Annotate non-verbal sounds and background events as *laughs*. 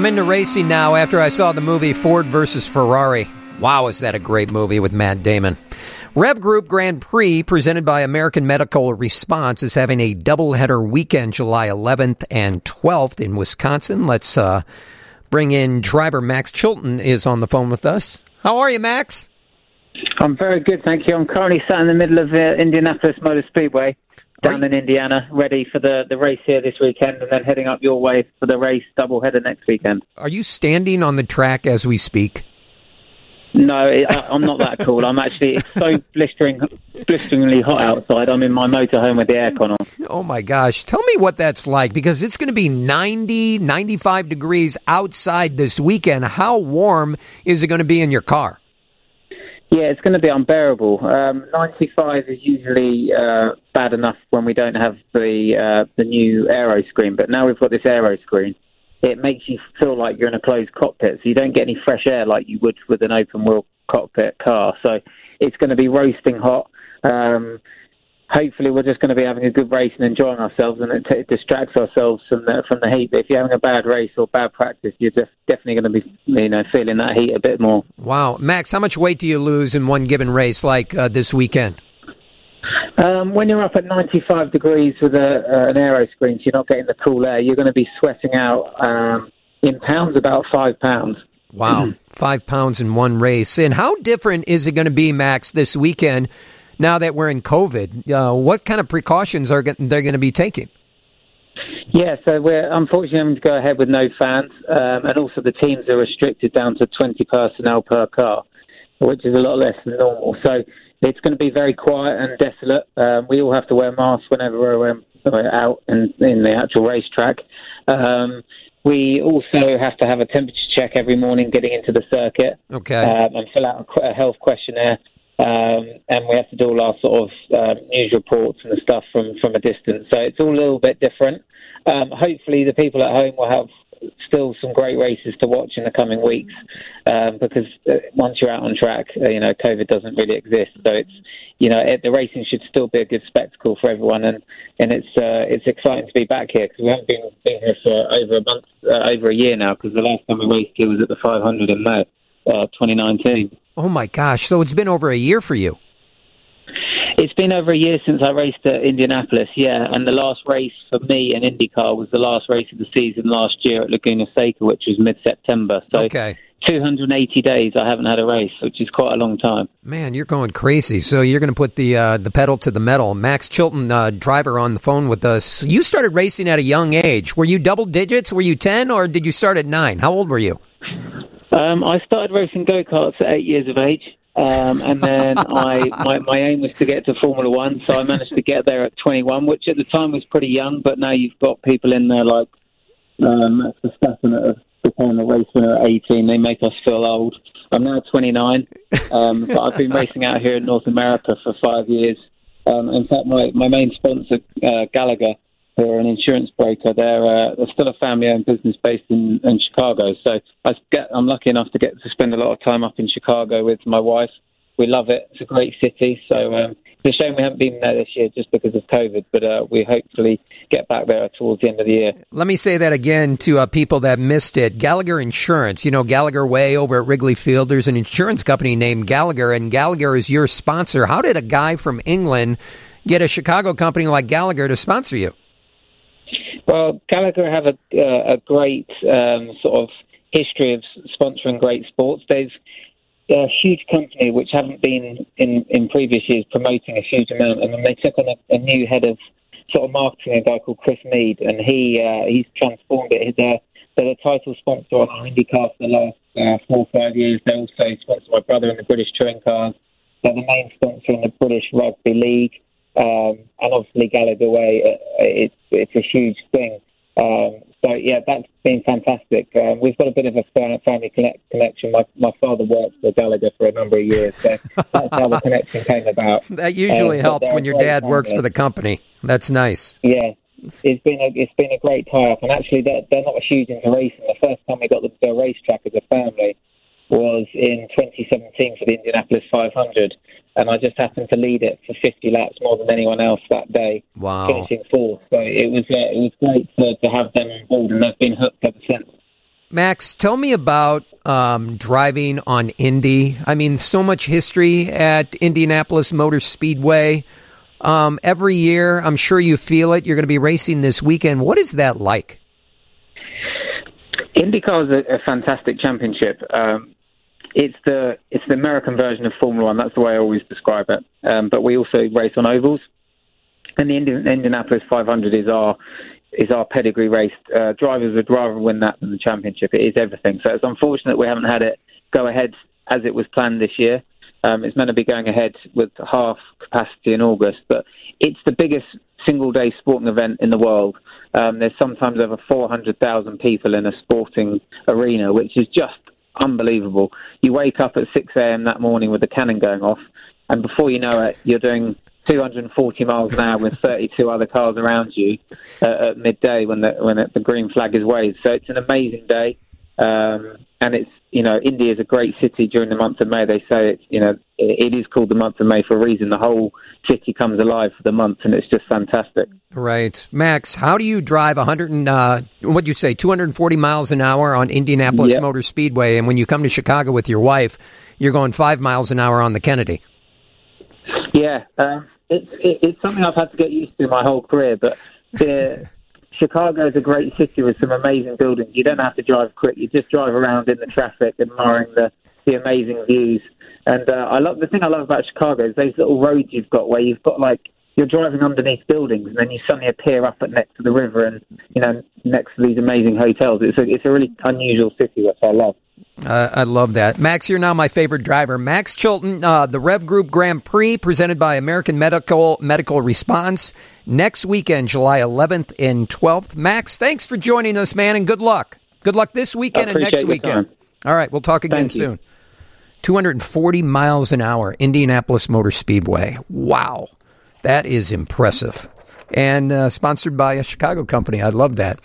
I'm into racing now after I saw the movie Ford versus Ferrari. Wow, is that a great movie with Matt Damon? Rev Group Grand Prix, presented by American Medical Response, is having a doubleheader weekend, July 11th and 12th in Wisconsin. Let's uh, bring in driver Max Chilton is on the phone with us. How are you, Max? I'm very good, thank you. I'm currently sat in the middle of uh, Indianapolis Motor Speedway down in Indiana, ready for the, the race here this weekend, and then heading up your way for the race doubleheader next weekend. Are you standing on the track as we speak? No, I, I'm not that cool. I'm actually it's so blistering, blisteringly hot outside. I'm in my motorhome with the aircon on. Oh my gosh. Tell me what that's like because it's going to be 90, 95 degrees outside this weekend. How warm is it going to be in your car? Yeah, it's going to be unbearable. Um, 95 is usually uh, bad enough when we don't have the uh, the new aero screen, but now we've got this aero screen it makes you feel like you're in a closed cockpit, so you don't get any fresh air like you would with an open wheel cockpit car. So it's going to be roasting hot. Um, hopefully, we're just going to be having a good race and enjoying ourselves, and it, t- it distracts ourselves from the from the heat. But if you're having a bad race or bad practice, you're def- definitely going to be you know feeling that heat a bit more. Wow, Max, how much weight do you lose in one given race, like uh, this weekend? Um, when you're up at 95 degrees with a, uh, an aero screen, so you're not getting the cool air, you're going to be sweating out um, in pounds about five pounds. Wow, five pounds in one race. And how different is it going to be, Max, this weekend now that we're in COVID? Uh, what kind of precautions are they going to be taking? Yeah, so we're unfortunately going to go ahead with no fans, um, and also the teams are restricted down to 20 personnel per car, which is a lot less than normal. So it's going to be very quiet and desolate. Um, we all have to wear masks whenever we're, um, out in, in the actual racetrack. Um, we also have to have a temperature check every morning getting into the circuit. Okay. Um, and fill out a health questionnaire. Um, and we have to do all our sort of uh, news reports and the stuff from, from a distance. So it's all a little bit different. Um, hopefully, the people at home will have still some great races to watch in the coming weeks um, because uh, once you're out on track, uh, you know, COVID doesn't really exist. So it's, you know, it, the racing should still be a good spectacle for everyone, and and it's uh, it's exciting to be back here because we haven't been, been here for over a month, uh, over a year now. Because the last time we raced here was at the 500 in May, uh, 2019. Oh my gosh! So it's been over a year for you. It's been over a year since I raced at Indianapolis, yeah, and the last race for me in IndyCar was the last race of the season last year at Laguna Seca, which was mid-September. So okay. 280 days I haven't had a race, which is quite a long time. Man, you're going crazy. So you're going to put the uh, the pedal to the metal. Max Chilton, uh, driver, on the phone with us. You started racing at a young age. Were you double digits? Were you 10, or did you start at nine? How old were you? Um, I started racing go karts at eight years of age. Um, and then I, my, my aim was to get to Formula One, so I managed to get there at 21, which at the time was pretty young. But now you've got people in there like um, Verstappen that have become a race winner at 18. They make us feel old. I'm now 29, um, but I've been racing out here in North America for five years. Um, in fact, my, my main sponsor, uh, Gallagher, who are an insurance broker. They're, uh, they're still a family-owned business based in, in Chicago. So I get, I'm lucky enough to get to spend a lot of time up in Chicago with my wife. We love it. It's a great city. So um, it's a shame we haven't been there this year just because of COVID, but uh, we hopefully get back there towards the end of the year. Let me say that again to uh, people that missed it. Gallagher Insurance, you know, Gallagher Way over at Wrigley Field, there's an insurance company named Gallagher, and Gallagher is your sponsor. How did a guy from England get a Chicago company like Gallagher to sponsor you? Well, Gallagher have a, uh, a great um, sort of history of sponsoring great sports. They've a huge company which haven't been in, in previous years promoting a huge amount, and then they took on a, a new head of sort of marketing, a guy called Chris Mead, and he uh, he's transformed it. They're, they're the title sponsor on of IndyCar for the last uh, four or five years. They also sponsor my brother in the British Touring Cars. They're the main sponsor in the British Rugby League. Um, and obviously Gallagher Way, uh, it's it's a huge thing. Um, so yeah, that's been fantastic. Um, we've got a bit of a family connect- connection. My my father worked for Gallagher for a number of years, so *laughs* that's how the connection came about. *laughs* That usually um, helps when your dad family. works for the company. That's nice. Yeah, it's been a it's been a great tie up, and actually they're they're not as huge into racing. The first time we got them to a racetrack as a family was in 2017 for the Indianapolis 500 and I just happened to lead it for 50 laps more than anyone else that day, wow. finishing fourth. So it was uh, it was great to, to have them on board, and they've been hooked ever since. Max, tell me about um, driving on Indy. I mean, so much history at Indianapolis Motor Speedway. Um, every year, I'm sure you feel it. You're going to be racing this weekend. What is that like? IndyCar is a, a fantastic championship. Um, it's the it's the American version of Formula One. That's the way I always describe it. Um, but we also race on ovals, and the Indianapolis 500 is our is our pedigree race. Uh, drivers would rather win that than the championship. It is everything. So it's unfortunate we haven't had it go ahead as it was planned this year. Um, it's meant to be going ahead with half capacity in August, but it's the biggest single day sporting event in the world. Um, there's sometimes over 400,000 people in a sporting arena, which is just unbelievable. You wake up at 6 a.m. that morning with the cannon going off, and before you know it, you're doing 240 miles an hour with 32 other cars around you uh, at midday when the when the green flag is waved. So it's an amazing day, um, and it's you know Indy is a great city during the month of May. They say it's you know it is called the month of May for a reason. The whole city comes alive for the month, and it's just fantastic. Right, Max. How do you drive 100 and uh, what do you say 240 miles an hour on Indianapolis yep. Motor Speedway, and when you come to Chicago with your wife, you're going five miles an hour on the Kennedy? Yeah, um, it's it, it's something I've had to get used to my whole career. But *laughs* the, Chicago is a great city with some amazing buildings. You don't have to drive quick; you just drive around in the traffic, admiring the the amazing views. And uh, I love the thing I love about Chicago is those little roads you've got where you've got like you're driving underneath buildings and then you suddenly appear up at next to the river and you know next to these amazing hotels. It's a it's a really unusual city, which I love. Uh, I love that. Max, you're now my favorite driver. Max Chilton, uh, the Rev Group Grand Prix presented by American Medical Medical Response next weekend, July 11th and 12th. Max, thanks for joining us, man, and good luck. Good luck this weekend and next weekend. Time. All right, we'll talk again Thank soon. 240 miles an hour, Indianapolis Motor Speedway. Wow, that is impressive. And uh, sponsored by a Chicago company. I love that.